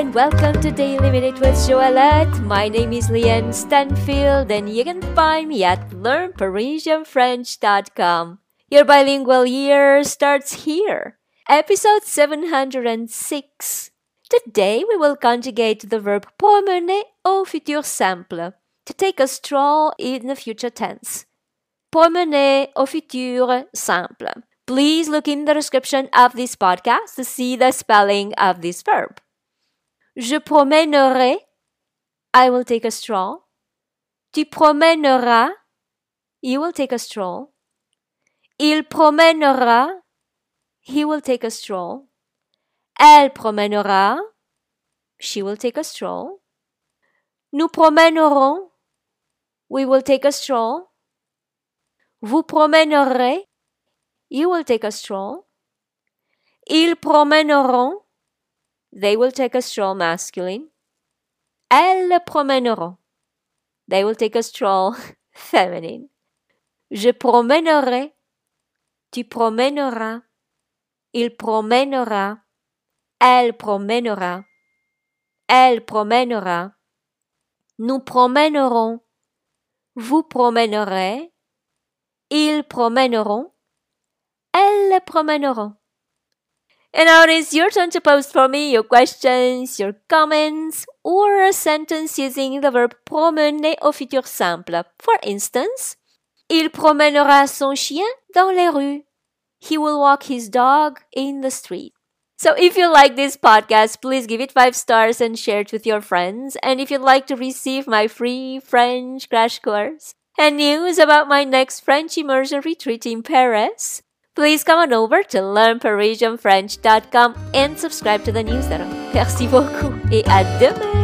and welcome to Daily Minute with Joëlette. My name is Leanne Stanfield and you can find me at learnparisianfrench.com. Your bilingual year starts here. Episode 706. Today we will conjugate the verb promener au futur simple to take a stroll in the future tense. Promener au futur simple. Please look in the description of this podcast to see the spelling of this verb. Je promènerai. I will take a stroll. Tu promèneras. You will take a stroll. Il promènera. He will take a stroll. Elle promènera. She will take a stroll. Nous promènerons. We will take a stroll. Vous promènerez. You will take a stroll. Ils promèneront. They will take a stroll masculine. Elles promèneront. They will take a stroll feminine. Je promènerai. Tu promèneras. Il promènera. Elle promènera. Elle promènera. Nous promènerons. Vous promènerez. Ils promèneront. Elles promèneront. And now it is your turn to post for me your questions, your comments, or a sentence using the verb promener au futur simple. For instance, il promènera son chien dans les rues. He will walk his dog in the street. So if you like this podcast, please give it 5 stars and share it with your friends. And if you'd like to receive my free French crash course and news about my next French immersion retreat in Paris, Please come on over to learnparisianfrench.com and subscribe to the newsletter. Merci beaucoup et à demain!